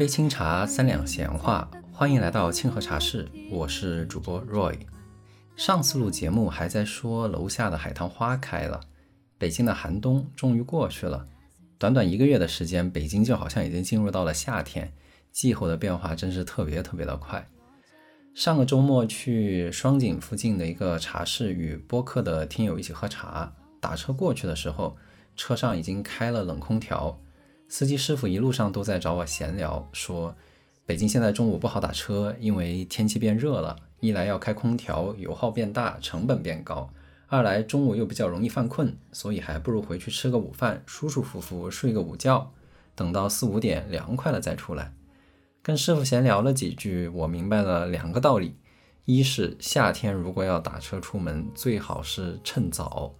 一杯清茶，三两闲话，欢迎来到清河茶室，我是主播 Roy。上次录节目还在说楼下的海棠花开了，北京的寒冬终于过去了。短短一个月的时间，北京就好像已经进入到了夏天，气候的变化真是特别特别的快。上个周末去双井附近的一个茶室与播客的听友一起喝茶，打车过去的时候，车上已经开了冷空调，司机师傅一路上都在找我闲聊，说北京现在中午不好打车，因为天气变热了，一来要开空调，油耗变大，成本变高；二来中午又比较容易犯困，所以还不如回去吃个午饭，舒舒服服睡个午觉，等到四五点凉快了再出来。跟师傅闲聊了几句，我明白了两个道理：一是夏天如果要打车出门，最好是趁早；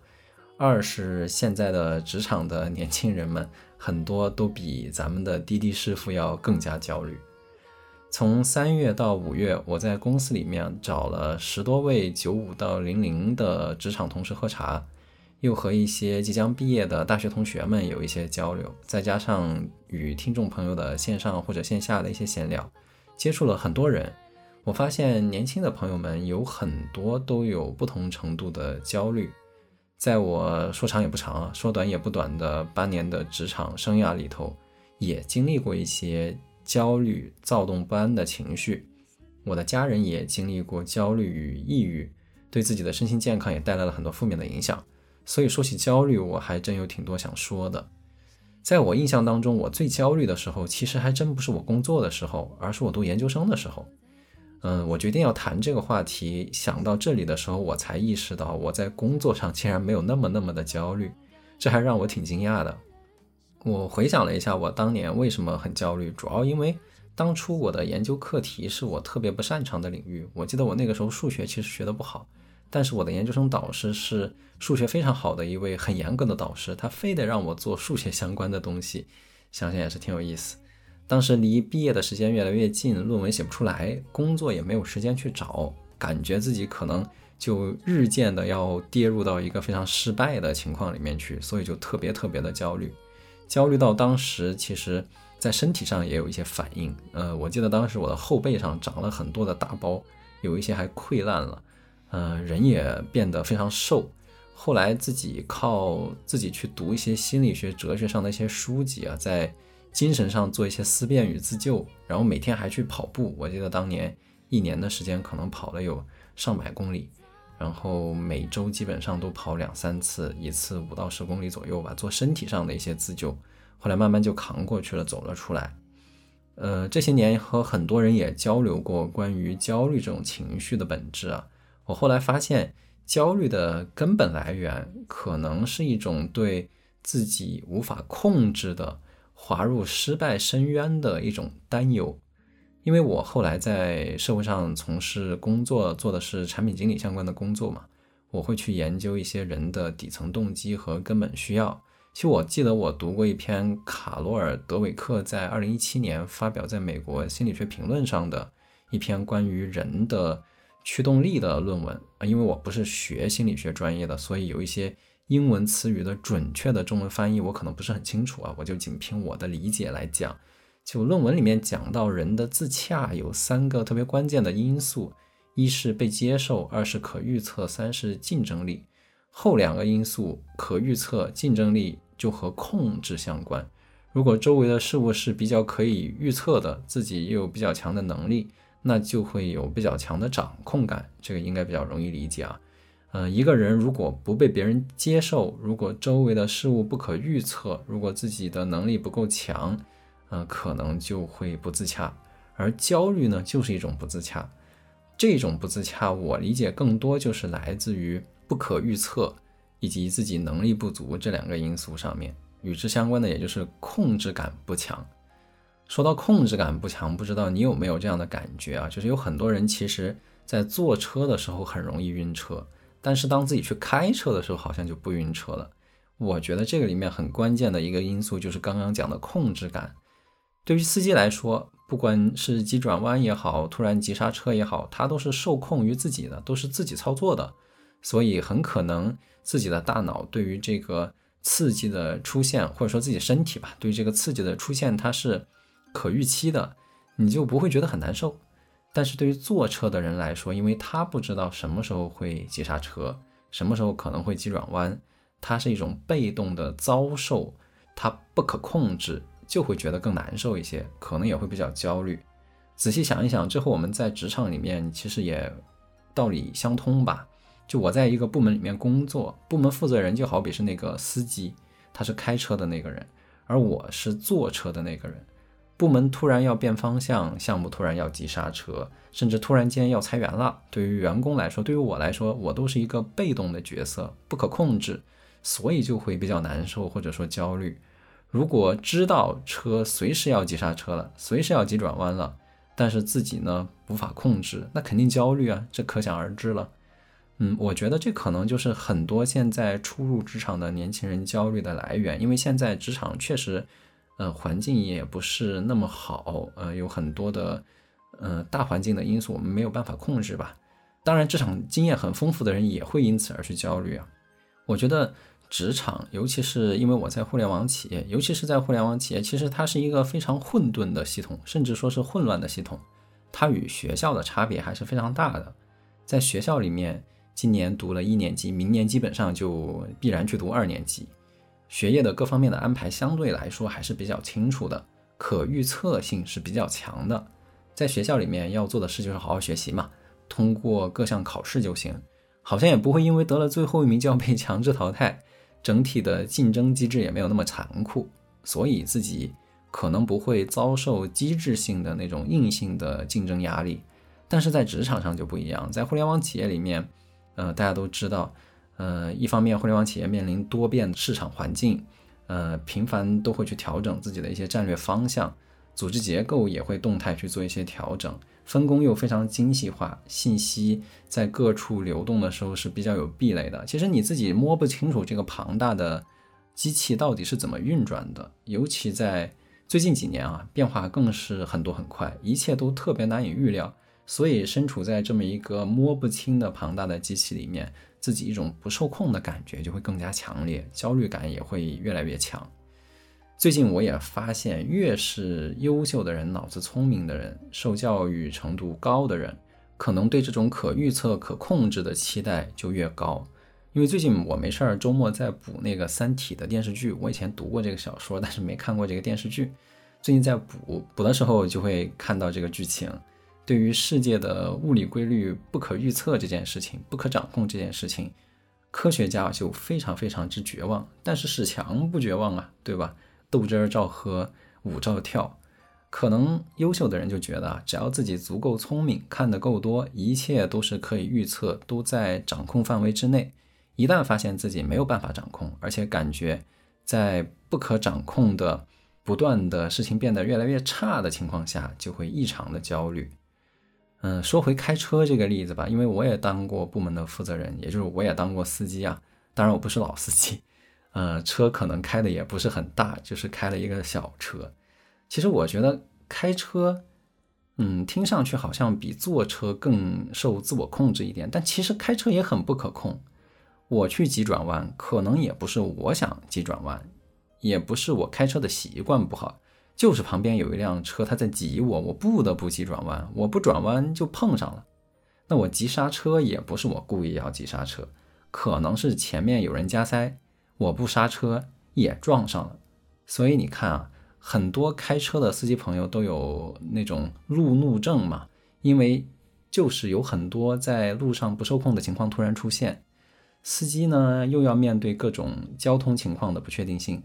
二是现在的职场的年轻人们很多都比咱们的滴滴师傅要更加焦虑。从三月到五月，我在公司里面找了十多位九五到零零的职场同事喝茶。又和一些即将毕业的大学同学们有一些交流，再加上与听众朋友的线上或者线下的一些闲聊，接触了很多人。我发现年轻的朋友们有很多都有不同程度的焦虑。在我说长也不长，说短也不短的八年的职场生涯里头，也经历过一些焦虑、躁动不安的情绪。我的家人也经历过焦虑与抑郁，对自己的身心健康也带来了很多负面的影响。所以说起焦虑，我还真有挺多想说的。在我印象当中，我最焦虑的时候，其实还真不是我工作的时候，而是我读研究生的时候。嗯，我决定要谈这个话题，想到这里的时候，我才意识到我在工作上竟然没有那么那么的焦虑，这还让我挺惊讶的。我回想了一下，我当年为什么很焦虑，主要因为当初我的研究课题是我特别不擅长的领域。我记得我那个时候数学其实学得不好。但是我的研究生导师是数学非常好的一位很严格的导师，他非得让我做数学相关的东西，想想也是挺有意思。当时离毕业的时间越来越近，论文写不出来，工作也没有时间去找，感觉自己可能就日渐的要跌入到一个非常失败的情况里面去，所以就特别特别的焦虑，焦虑到当时其实在身体上也有一些反应。呃，我记得当时我的后背上长了很多的大包，有一些还溃烂了。呃，人也变得非常瘦。后来自己靠自己去读一些心理学、哲学上的一些书籍啊，在精神上做一些思辨与自救，然后每天还去跑步。我记得当年一年的时间可能跑了有上百公里，然后每周基本上都跑两三次，一次五到十公里左右吧，做身体上的一些自救。后来慢慢就扛过去了，走了出来。呃，这些年和很多人也交流过关于焦虑这种情绪的本质啊。我后来发现，焦虑的根本来源可能是一种对自己无法控制的滑入失败深渊的一种担忧。因为我后来在社会上从事工作，做的是产品经理相关的工作嘛，我会去研究一些人的底层动机和根本需要。其实我记得我读过一篇卡罗尔·德韦克在二零一七年发表在美国心理学评论上的一篇关于人的。驱动力的论文啊，因为我不是学心理学专业的，所以有一些英文词语的准确的中文翻译我可能不是很清楚啊，我就仅凭我的理解来讲。就论文里面讲到人的自洽有三个特别关键的因素：一是被接受，二是可预测，三是竞争力。后两个因素可预测、竞争力就和控制相关。如果周围的事物是比较可以预测的，自己又有比较强的能力。那就会有比较强的掌控感，这个应该比较容易理解啊。嗯，一个人如果不被别人接受，如果周围的事物不可预测，如果自己的能力不够强，嗯，可能就会不自洽。而焦虑呢，就是一种不自洽。这种不自洽，我理解更多就是来自于不可预测以及自己能力不足这两个因素上面。与之相关的，也就是控制感不强。说到控制感不强，不知道你有没有这样的感觉啊？就是有很多人其实，在坐车的时候很容易晕车，但是当自己去开车的时候，好像就不晕车了。我觉得这个里面很关键的一个因素就是刚刚讲的控制感。对于司机来说，不管是急转弯也好，突然急刹车也好，他都是受控于自己的，都是自己操作的，所以很可能自己的大脑对于这个刺激的出现，或者说自己身体吧，对这个刺激的出现，它是可预期的，你就不会觉得很难受。但是对于坐车的人来说，因为他不知道什么时候会急刹车，什么时候可能会急转弯，它是一种被动的遭受，它不可控制，就会觉得更难受一些，可能也会比较焦虑。仔细想一想，最后我们在职场里面其实也道理相通吧。就我在一个部门里面工作，部门负责人就好比是那个司机，他是开车的那个人，而我是坐车的那个人。部门突然要变方向，项目突然要急刹车，甚至突然间要裁员了。对于员工来说，对于我来说，我都是一个被动的角色，不可控制，所以就会比较难受或者说焦虑。如果知道车随时要急刹车了，随时要急转弯了，但是自己呢无法控制，那肯定焦虑啊，这可想而知了。嗯，我觉得这可能就是很多现在初入职场的年轻人焦虑的来源，因为现在职场确实，呃，环境也不是那么好，呃，有很多的，呃，大环境的因素我们没有办法控制吧。当然，职场经验很丰富的人也会因此而去焦虑啊。我觉得职场，尤其是因为我在互联网企业，尤其是在互联网企业，其实它是一个非常混沌的系统，甚至说是混乱的系统。它与学校的差别还是非常大的，在学校里面。今年读了一年级，明年基本上就必然去读二年级。学业的各方面的安排相对来说还是比较清楚的，可预测性是比较强的。在学校里面要做的事就是好好学习嘛，通过各项考试就行，好像也不会因为得了最后一名就要被强制淘汰。整体的竞争机制也没有那么残酷，所以自己可能不会遭受机制性的那种硬性的竞争压力。但是在职场上就不一样，在互联网企业里面。呃，大家都知道，呃，一方面互联网企业面临多变市场环境，呃，频繁都会去调整自己的一些战略方向，组织结构也会动态去做一些调整，分工又非常精细化，信息在各处流动的时候是比较有壁垒的。其实你自己摸不清楚这个庞大的机器到底是怎么运转的，尤其在最近几年啊，变化更是很多很快，一切都特别难以预料。所以，身处在这么一个摸不清的庞大的机器里面，自己一种不受控的感觉就会更加强烈，焦虑感也会越来越强。最近我也发现，越是优秀的人、脑子聪明的人、受教育程度高的人，可能对这种可预测、可控制的期待就越高。因为最近我没事儿，周末在补那个《三体》的电视剧。我以前读过这个小说，但是没看过这个电视剧。最近在补，补的时候就会看到这个剧情。对于世界的物理规律不可预测这件事情，不可掌控这件事情，科学家就非常非常之绝望。但是史强不绝望啊，对吧？豆汁儿照喝，舞照跳。可能优秀的人就觉得啊，只要自己足够聪明，看得够多，一切都是可以预测，都在掌控范围之内。一旦发现自己没有办法掌控，而且感觉在不可掌控的不断的事情变得越来越差的情况下，就会异常的焦虑。嗯，说回开车这个例子吧，因为我也当过部门的负责人，也就是我也当过司机啊。当然我不是老司机，呃，车可能开的也不是很大，就是开了一个小车。其实我觉得开车，嗯，听上去好像比坐车更受自我控制一点，但其实开车也很不可控。我去急转弯，可能也不是我想急转弯，也不是我开车的习惯不好。就是旁边有一辆车，他在挤我，我不得不急转弯，我不转弯就碰上了。那我急刹车也不是我故意要急刹车，可能是前面有人加塞，我不刹车也撞上了。所以你看啊，很多开车的司机朋友都有那种路怒症嘛，因为就是有很多在路上不受控的情况突然出现，司机呢又要面对各种交通情况的不确定性。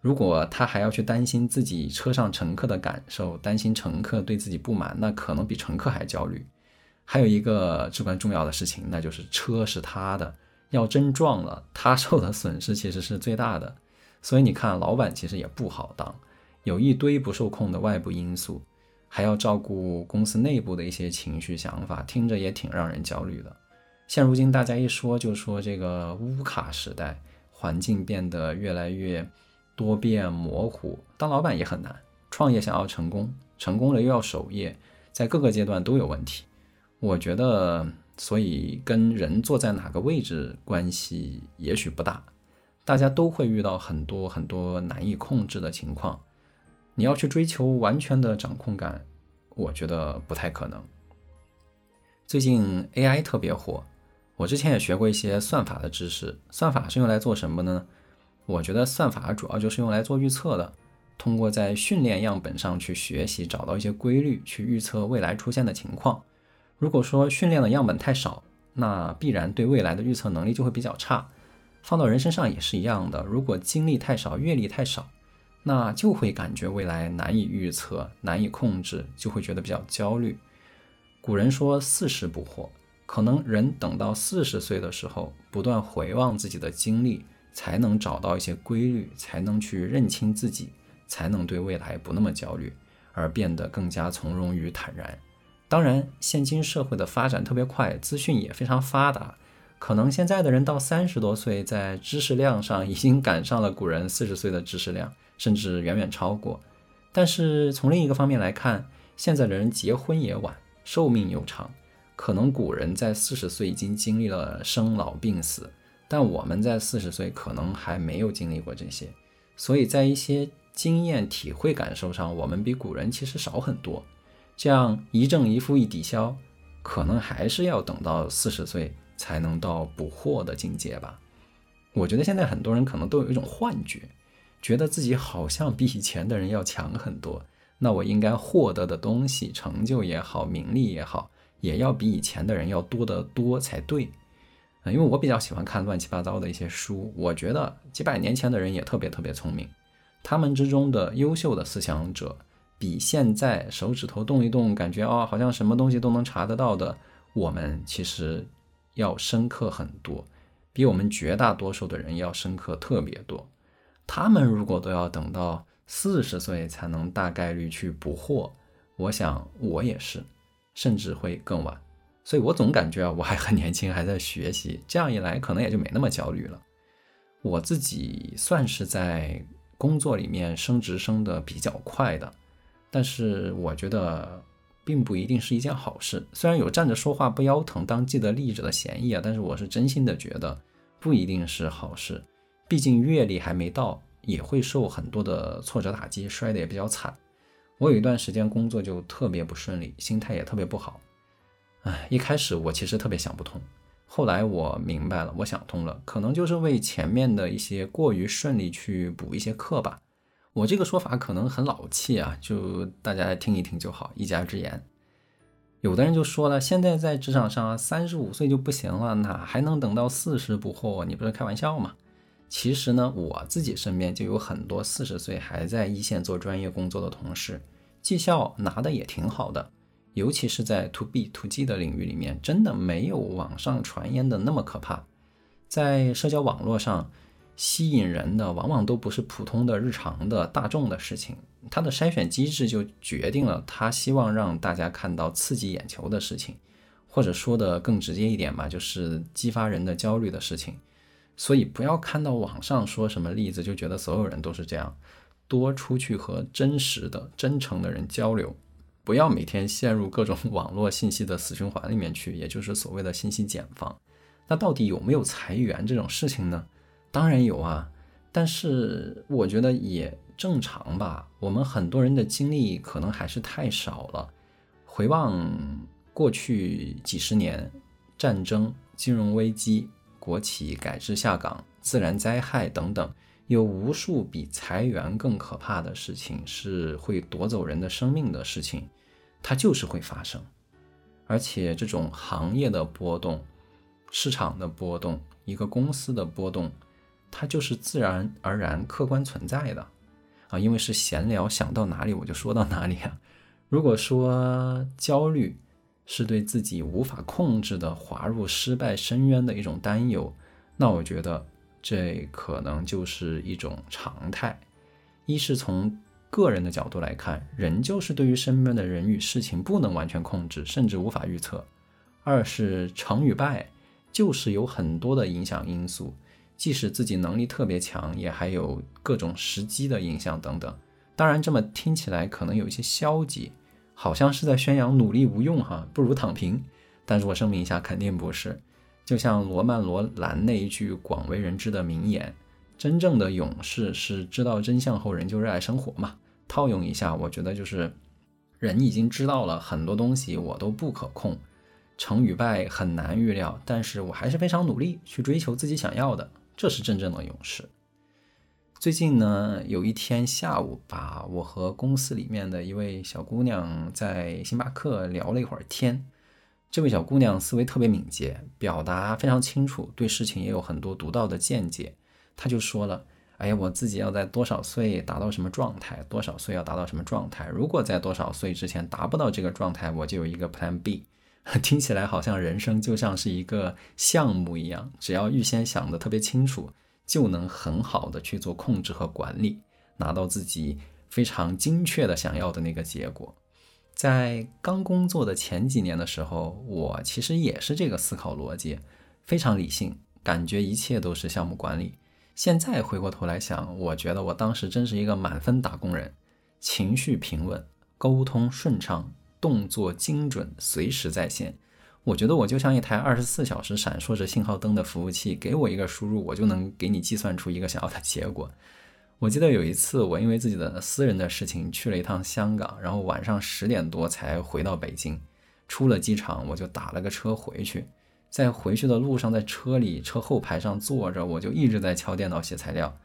如果他还要去担心自己车上乘客的感受，担心乘客对自己不满，那可能比乘客还焦虑。还有一个至关重要的事情，那就是车是他的，要真撞了，他受的损失其实是最大的。所以你看，老板其实也不好当，有一堆不受控的外部因素，还要照顾公司内部的一些情绪想法，听着也挺让人焦虑的。现如今大家一说就说这个乌卡时代，环境变得越来越。多变模糊，当老板也很难。创业想要成功，成功了又要守业，在各个阶段都有问题。我觉得，所以跟人坐在哪个位置关系也许不大。大家都会遇到很多很多难以控制的情况。你要去追求完全的掌控感，我觉得不太可能。最近 AI 特别火，我之前也学过一些算法的知识。算法是用来做什么呢？我觉得算法主要就是用来做预测的，通过在训练样本上去学习，找到一些规律，去预测未来出现的情况。如果说训练的样本太少，那必然对未来的预测能力就会比较差。放到人身上也是一样的，如果经历太少，阅历太少，那就会感觉未来难以预测、难以控制，就会觉得比较焦虑。古人说“四十不惑”，可能人等到四十岁的时候，不断回望自己的经历，才能找到一些规律，才能去认清自己，才能对未来不那么焦虑，而变得更加从容与坦然。当然，现今社会的发展特别快，资讯也非常发达。可能现在的人到三十多岁，在知识量上已经赶上了古人四十岁的知识量，甚至远远超过。但是从另一个方面来看，现在的人结婚也晚，寿命又长。可能古人在四十岁已经经历了生老病死，但我们在四十岁可能还没有经历过这些，所以在一些经验体会感受上，我们比古人其实少很多。这样一正一负一抵消，可能还是要等到四十岁。才能到不惑的境界吧。我觉得现在很多人可能都有一种幻觉，觉得自己好像比以前的人要强很多。那我应该获得的东西，成就也好，名利也好，也要比以前的人要多得多才对。因为我比较喜欢看乱七八糟的一些书，我觉得几百年前的人也特别特别聪明，他们之中的优秀的思想者，比现在手指头动一动，感觉哦好像什么东西都能查得到的，我们其实。要深刻很多，比我们绝大多数的人要深刻特别多。他们如果都要等到四十岁才能大概率去捕获，我想我也是，甚至会更晚。所以我总感觉啊，我还很年轻，还在学习。这样一来，可能也就没那么焦虑了。我自己算是在工作里面升职升的比较快的，但是我觉得。并不一定是一件好事。虽然有站着说话不腰疼、当既得利益者的嫌疑啊，但是我是真心的觉得不一定是好事。毕竟阅历还没到，也会受很多的挫折打击，摔得也比较惨。我有一段时间工作就特别不顺利，心态也特别不好。唉，一开始我其实特别想不通，后来我明白了，我想通了，可能就是为前面的一些过于顺利去补一些课吧。我这个说法可能很老气啊，就大家听一听就好，一家之言。有的人就说了，现在在职场上三十五岁就不行了，哪还能等到四十不惑？你不是开玩笑吗？其实呢，我自己身边就有很多四十岁还在一线做专业工作的同事，绩效拿的也挺好的，尤其是在 to B to G 的领域里面，真的没有网上传言的那么可怕，在社交网络上。吸引人的往往都不是普通的日常的大众的事情，它的筛选机制就决定了他希望让大家看到刺激眼球的事情，或者说的更直接一点吧，就是激发人的焦虑的事情。所以不要看到网上说什么例子就觉得所有人都是这样，多出去和真实的、真诚的人交流，不要每天陷入各种网络信息的死循环里面去，也就是所谓的信息茧房。那到底有没有裁员这种事情呢？当然有啊，但是我觉得也正常吧。我们很多人的经历可能还是太少了。回望过去几十年，战争、金融危机、国企改制下岗、自然灾害等等，有无数比裁员更可怕的事情，是会夺走人的生命的事情，它就是会发生。而且这种行业的波动、市场的波动、一个公司的波动。它就是自然而然、客观存在的，啊，因为是闲聊，想到哪里我就说到哪里啊。如果说焦虑是对自己无法控制的滑入失败深渊的一种担忧，那我觉得这可能就是一种常态。一是从个人的角度来看，人就是对于身边的人与事情不能完全控制，甚至无法预测；二是成与败就是有很多的影响因素。即使自己能力特别强，也还有各种时机的影响等等。当然，这么听起来可能有一些消极，好像是在宣扬努力无用哈，不如躺平。但是我声明一下，肯定不是。就像罗曼·罗兰那一句广为人知的名言：“真正的勇士是知道真相后，仍旧热爱生活嘛。套用一下，我觉得就是人已经知道了很多东西我都不可控，成与败很难预料，但是我还是非常努力去追求自己想要的，这是真正的勇士。最近呢，有一天下午吧，我和公司里面的一位小姑娘在星巴克聊了一会儿天。这位小姑娘思维特别敏捷，表达非常清楚，对事情也有很多独到的见解。她就说了：“哎呀，我自己要在多少岁达到什么状态？多少岁要达到什么状态？如果在多少岁之前达不到这个状态，我就有一个 Plan B。”听起来好像人生就像是一个项目一样，只要预先想的特别清楚。就能很好的去做控制和管理，拿到自己非常精确的想要的那个结果。在刚工作的前几年的时候，我其实也是这个思考逻辑，非常理性，感觉一切都是项目管理。现在回过头来想，我觉得我当时真是一个满分打工人，情绪平稳，沟通顺畅，动作精准，随时在线。我觉得我就像一台二十四小时闪烁着信号灯的服务器，给我一个输入，我就能给你计算出一个想要的结果。我记得有一次，我因为自己的私人的事情去了一趟香港，然后晚上十点多才回到北京。出了机场，我就打了个车回去。在回去的路上，在车里车后排上坐着，我就一直在敲电脑写材料。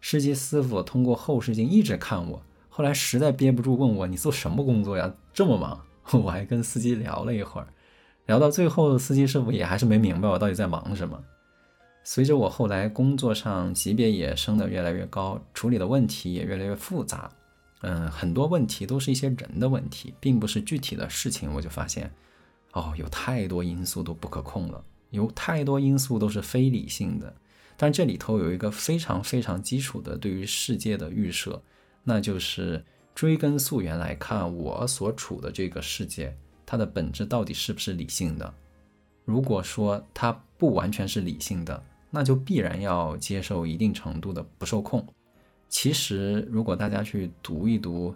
司机师傅通过后视镜一直看我，后来实在憋不住问我：“你做什么工作呀？这么忙？” 我还跟司机聊了一会儿。聊到最后，司机师傅也还是没明白我到底在忙什么。随着我后来工作上级别也升得越来越高，处理的问题也越来越复杂，嗯，很多问题都是一些人的问题，并不是具体的事情。我就发现，哦，有太多因素都不可控了，有太多因素都是非理性的。但这里头有一个非常非常基础的对于世界的预设，那就是追根溯源来看，我所处的这个世界。它的本质到底是不是理性的？如果说它不完全是理性的，那就必然要接受一定程度的不受控。其实，如果大家去读一读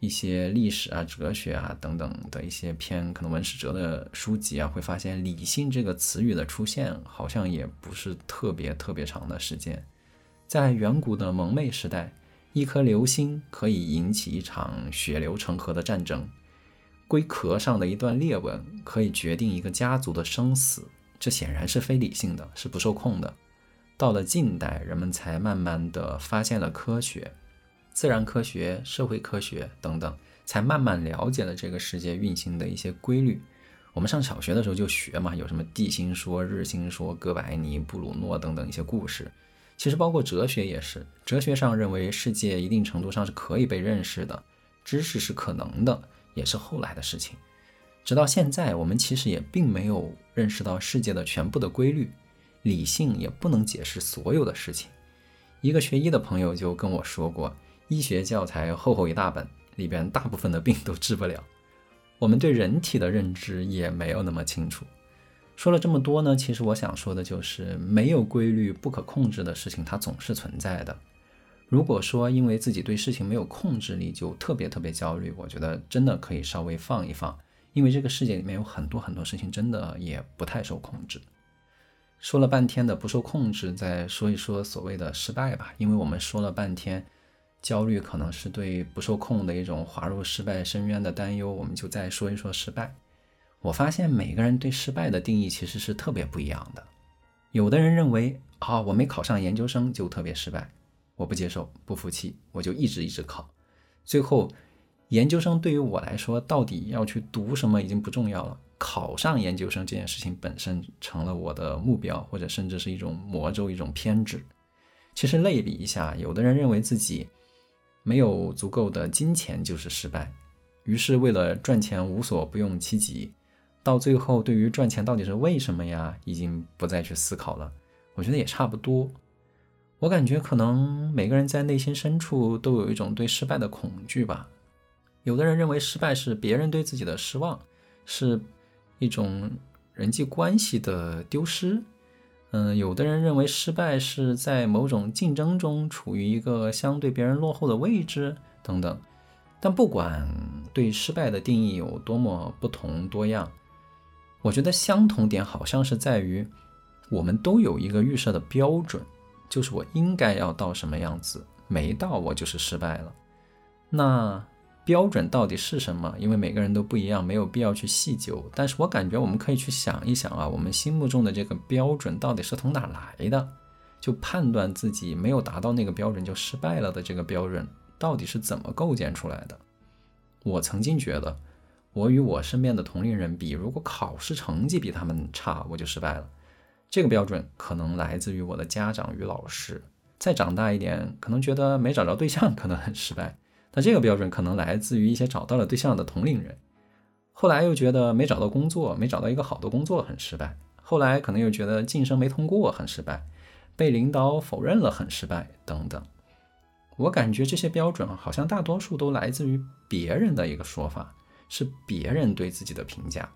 一些历史啊、哲学啊等等的一些偏可能文史哲的书籍啊，会发现“理性”这个词语的出现好像也不是特别特别长的时间。在远古的蒙昧时代，一颗流星可以引起一场血流成河的战争。龟壳上的一段裂纹可以决定一个家族的生死，这显然是非理性的，是不受控的。到了近代，人们才慢慢的发现了科学、自然科学、社会科学等等，才慢慢了解了这个世界运行的一些规律。我们上小学的时候就学嘛，有什么地心说、日心说、哥白尼、布鲁诺等等一些故事。其实包括哲学也是，哲学上认为世界一定程度上是可以被认识的，知识是可能的。也是后来的事情，直到现在，我们其实也并没有认识到世界的全部的规律，理性也不能解释所有的事情。一个学医的朋友就跟我说过，医学教材厚厚一大本，里边大部分的病都治不了。我们对人体的认知也没有那么清楚。说了这么多呢，其实我想说的就是，没有规律、不可控制的事情，它总是存在的。如果说因为自己对事情没有控制力就特别特别焦虑，我觉得真的可以稍微放一放，因为这个世界里面有很多很多事情真的也不太受控制。说了半天的不受控制，再说一说所谓的失败吧，因为我们说了半天，焦虑可能是对不受控的一种滑入失败深渊的担忧，我们就再说一说失败。我发现每个人对失败的定义其实是特别不一样的，有的人认为啊，我没考上研究生就特别失败。我不接受，不服气，我就一直一直考，最后研究生对于我来说，到底要去读什么已经不重要了，考上研究生这件事情本身成了我的目标，或者甚至是一种魔咒，一种偏执。其实类比一下，有的人认为自己没有足够的金钱就是失败，于是为了赚钱无所不用其极，到最后对于赚钱到底是为什么呀，已经不再去思考了。我觉得也差不多。我感觉可能每个人在内心深处都有一种对失败的恐惧吧。有的人认为失败是别人对自己的失望，是一种人际关系的丢失。嗯，有的人认为失败是在某种竞争中处于一个相对别人落后的位置等等。但不管对失败的定义有多么不同多样，我觉得相同点好像是在于我们都有一个预设的标准。就是我应该要到什么样子，没到我就是失败了。那标准到底是什么？因为每个人都不一样，没有必要去细究。但是我感觉我们可以去想一想啊，我们心目中的这个标准到底是从哪来的？就判断自己没有达到那个标准就失败了的这个标准到底是怎么构建出来的？我曾经觉得，我与我身边的同龄人比，如果考试成绩比他们差，我就失败了。这个标准可能来自于我的家长与老师。再长大一点，可能觉得没找着对象可能很失败。那这个标准可能来自于一些找到了对象的同龄人。后来又觉得没找到工作，没找到一个好的工作很失败。后来可能又觉得晋升没通过很失败，被领导否认了很失败等等。我感觉这些标准好像大多数都来自于别人的一个说法，是别人对自己的评价。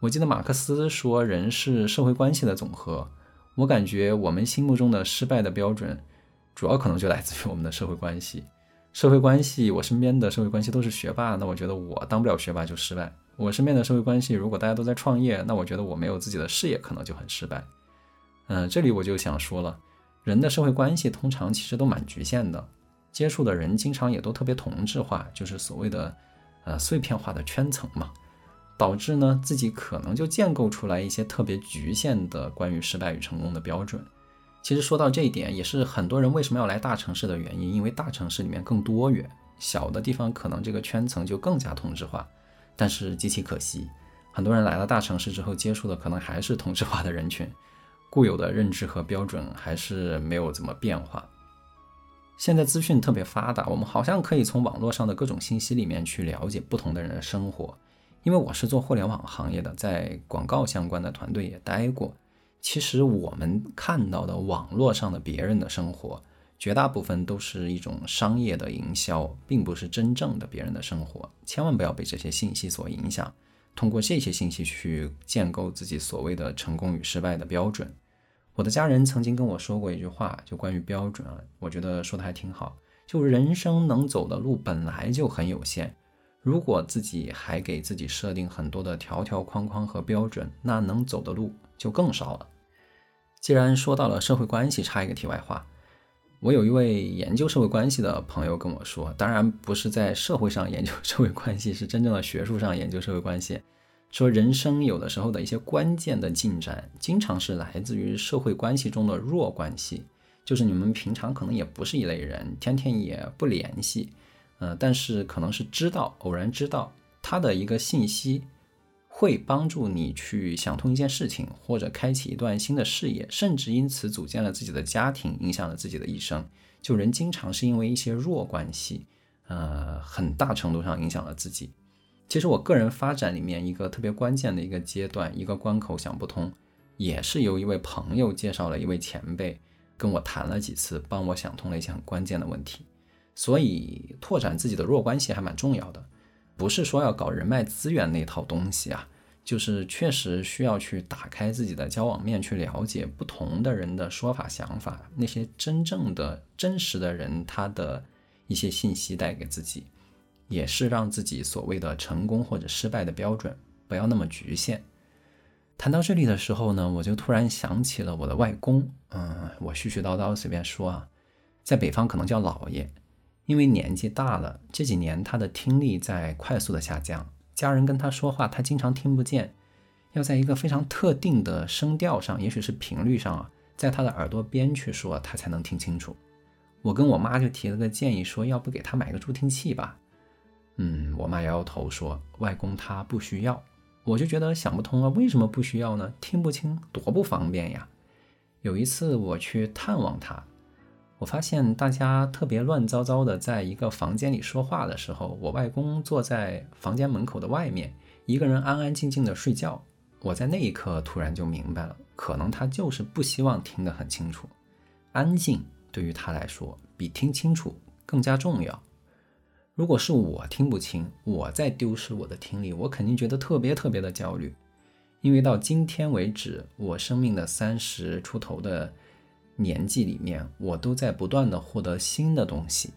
我记得马克思说，人是社会关系的总和。我感觉我们心目中的失败的标准，主要可能就来自于我们的社会关系。社会关系，我身边的社会关系都是学霸，那我觉得我当不了学霸就失败。我身边的社会关系，如果大家都在创业，那我觉得我没有自己的事业，可能就很失败。嗯，这里我就想说了，人的社会关系通常其实都蛮局限的，接触的人经常也都特别同质化，就是所谓的呃碎片化的圈层嘛。导致呢，自己可能就建构出来一些特别局限的关于失败与成功的标准。其实说到这一点，也是很多人为什么要来大城市的原因，因为大城市里面更多元，小的地方可能这个圈层就更加同质化。但是极其可惜，很多人来了大城市之后，接触的可能还是同质化的人群，固有的认知和标准还是没有怎么变化。现在资讯特别发达，我们好像可以从网络上的各种信息里面去了解不同的人的生活。因为我是做互联网行业的，在广告相关的团队也待过。其实我们看到的网络上的别人的生活，绝大部分都是一种商业的营销，并不是真正的别人的生活。千万不要被这些信息所影响，通过这些信息去建构自己所谓的成功与失败的标准。我的家人曾经跟我说过一句话，就关于标准啊，我觉得说的还挺好。就人生能走的路本来就很有限。如果自己还给自己设定很多的条条框框和标准，那能走的路就更少了。既然说到了社会关系，插一个题外话，我有一位研究社会关系的朋友跟我说，当然不是在社会上研究 社会关系，是真正的学术上研究社会关系。说人生有的时候的一些关键的进展，经常是来自于社会关系中的弱关系，就是你们平常可能也不是一类人，天天也不联系。呃，但是可能是知道，偶然知道他的一个信息，会帮助你去想通一件事情，或者开启一段新的事业，甚至因此组建了自己的家庭，影响了自己的一生。就人经常是因为一些弱关系，呃，很大程度上影响了自己。其实我个人发展里面一个特别关键的一个阶段，一个关口想不通，也是由一位朋友介绍了一位前辈跟我谈了几次，帮我想通了一些很关键的问题。所以拓展自己的弱关系还蛮重要的，不是说要搞人脉资源那套东西啊，就是确实需要去打开自己的交往面，去了解不同的人的说法、想法，那些真正的真实的人他的一些信息带给自己，也是让自己所谓的成功或者失败的标准不要那么局限。谈到这里的时候呢，我就突然想起了我的外公，嗯，我絮絮叨叨随便说啊，在北方可能叫姥爷。因为年纪大了，这几年他的听力在快速的下降，家人跟他说话，他经常听不见，要在一个非常特定的声调上，也许是频率上啊，在他的耳朵边去说，他才能听清楚。我跟我妈就提了个建议，说要不给他买个助听器吧。嗯，我妈摇摇头说，外公他不需要。我就觉得想不通啊，为什么不需要呢？听不清多不方便呀。有一次我去探望他。我发现大家特别乱糟糟的，在一个房间里说话的时候，我外公坐在房间门口的外面，一个人安安静静的睡觉。我在那一刻突然就明白了，可能他就是不希望听得很清楚，安静对于他来说比听清楚更加重要。如果是我听不清，我在丢失我的听力，我肯定觉得特别特别的焦虑，因为到今天为止，我生命的三十出头的。年纪里面，我都在不断的获得新的东西，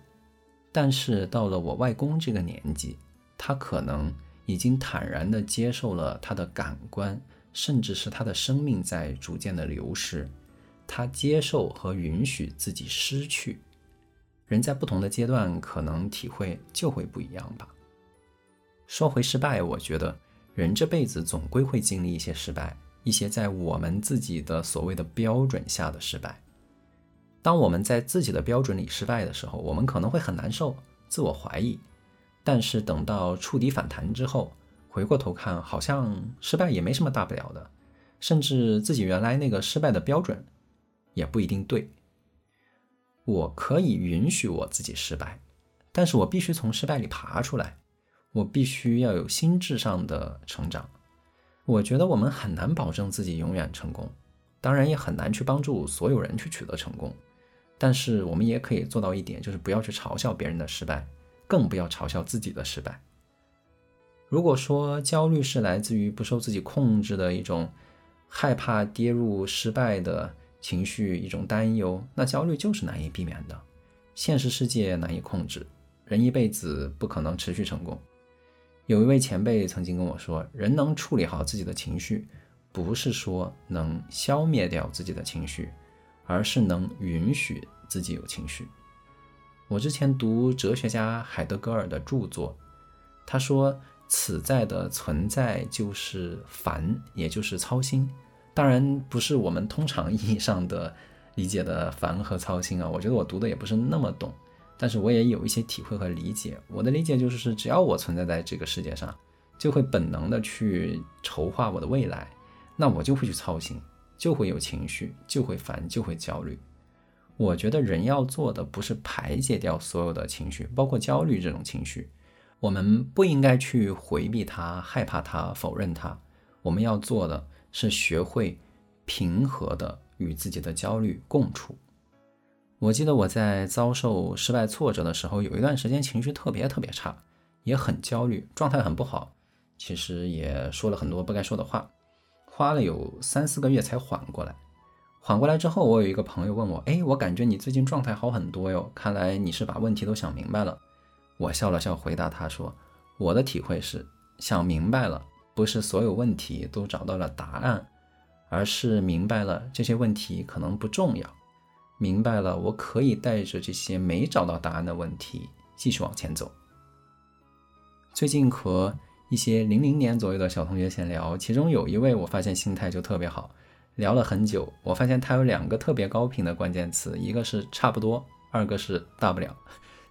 但是到了我外公这个年纪，他可能已经坦然的接受了他的感官，甚至是他的生命在逐渐的流失，他接受和允许自己失去。人在不同的阶段，可能体会就会不一样吧。说回失败，我觉得人这辈子总归会经历一些失败，一些在我们自己的所谓的标准下的失败。当我们在自己的标准里失败的时候，我们可能会很难受，自我怀疑。但是等到触底反弹之后，回过头看，好像失败也没什么大不了的，甚至自己原来那个失败的标准也不一定对。我可以允许我自己失败，但是我必须从失败里爬出来，我必须要有心智上的成长。我觉得我们很难保证自己永远成功，当然也很难去帮助所有人去取得成功。但是我们也可以做到一点，就是不要去嘲笑别人的失败，更不要嘲笑自己的失败。如果说焦虑是来自于不受自己控制的一种害怕跌入失败的。情绪一种担忧，那焦虑就是难以避免的。现实世界难以控制，人一辈子不可能持续成功。有一位前辈曾经跟我说，人能处理好自己的情绪，不是说能消灭掉自己的情绪，而是能允许自己有情绪。我之前读哲学家海德格尔的著作，他说：“此在的存在就是烦，也就是操心。”当然不是我们通常意义上的理解的烦和操心啊，我觉得我读的也不是那么懂，但是我也有一些体会和理解。我的理解就是，只要我存在在这个世界上，就会本能的去筹划我的未来，那我就会去操心，就会有情绪，就会烦，就会焦虑。我觉得人要做的不是排解掉所有的情绪，包括焦虑这种情绪，我们不应该去回避它、害怕它、否认它，我们要做的。是学会平和的与自己的焦虑共处。我记得我在遭受失败挫折的时候，有一段时间情绪特别特别差，也很焦虑，状态很不好。其实也说了很多不该说的话，花了有三四个月才缓过来。缓过来之后，我有一个朋友问我：“哎，我感觉你最近状态好很多哟，看来你是把问题都想明白了。”我笑了笑回答他说：“我的体会是想明白了。”不是所有问题都找到了答案，而是明白了这些问题可能不重要，明白了我可以带着这些没找到答案的问题继续往前走。最近和一些零零年左右的小同学闲聊，其中有一位我发现心态就特别好，聊了很久，我发现他有两个特别高频的关键词，一个是差不多，二个是大不了。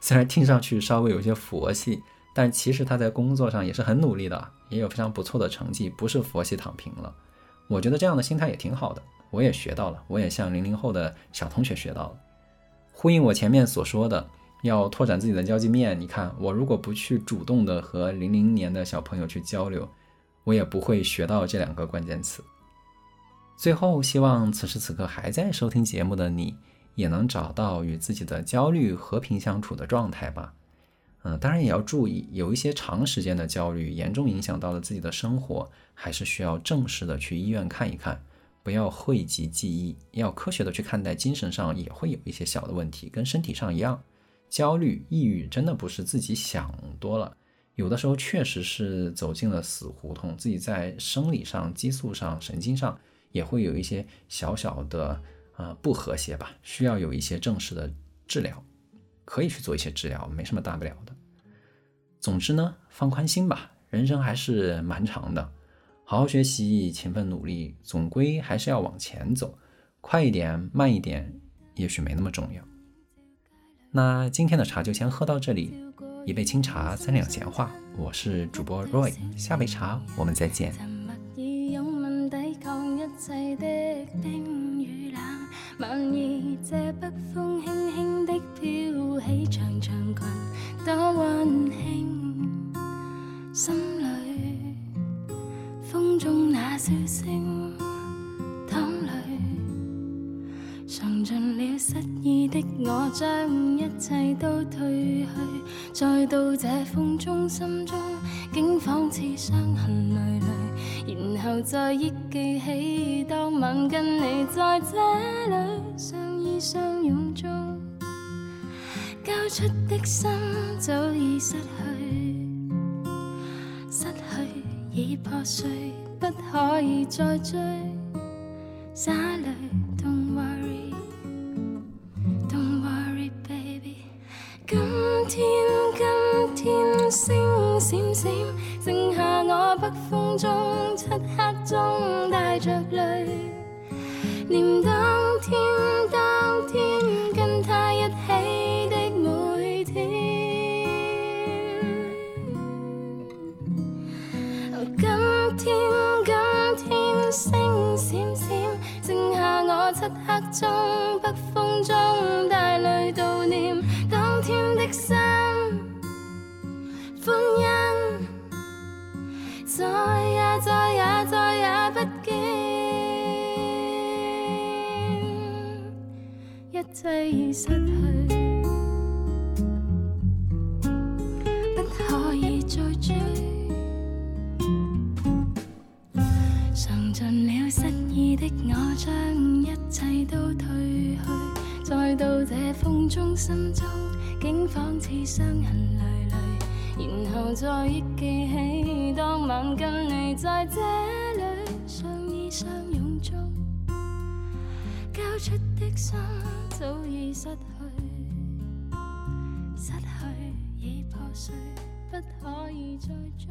虽然听上去稍微有些佛系。但其实他在工作上也是很努力的，也有非常不错的成绩，不是佛系躺平了。我觉得这样的心态也挺好的，我也学到了，我也向零零后的小同学学到了。呼应我前面所说的，要拓展自己的交际面。你看，我如果不去主动的和零零年的小朋友去交流，我也不会学到这两个关键词。最后，希望此时此刻还在收听节目的你，也能找到与自己的焦虑和平相处的状态吧。嗯，当然也要注意，有一些长时间的焦虑严重影响到了自己的生活，还是需要正式的去医院看一看，不要讳疾忌医，要科学的去看待。精神上也会有一些小的问题，跟身体上一样，焦虑、抑郁真的不是自己想多了，有的时候确实是走进了死胡同，自己在生理上、激素上、神经上也会有一些小小的呃不和谐吧，需要有一些正式的治疗。可以去做一些治疗，没什么大不了的。总之呢，放宽心吧，人生还是蛮长的，好好学习，勤奋努力，总归还是要往前走。快一点，慢一点，也许没那么重要。那今天的茶就先喝到这里，一杯清茶，三两闲话。我是主播 Roy，下杯茶，我们再见。晚意，这北风轻轻的飘起长长裙，多温馨。心里风中那笑声，失意的我，将一切都褪去。再到这风中，心中竟仿似伤痕累累。然后再忆记起当晚跟你在这里。相依相拥中。交出的心早已失去，失去已破碎，不可以再追。洒泪天，今天星闪闪，剩下我北风中漆黑中带着泪，念当天当天跟他一起的每天。今天今天星闪闪，剩下我漆黑中北风中带的心欢欣，再也再也再也不见，一切已失去，不可以再追。尝尽了失意的我，将一切都褪去，再到这风中，心中竟仿似伤痕累累，然後再忆記起當晚跟你在這裏相依相擁中，交出的心早已失去，失去已破碎，不可以再追。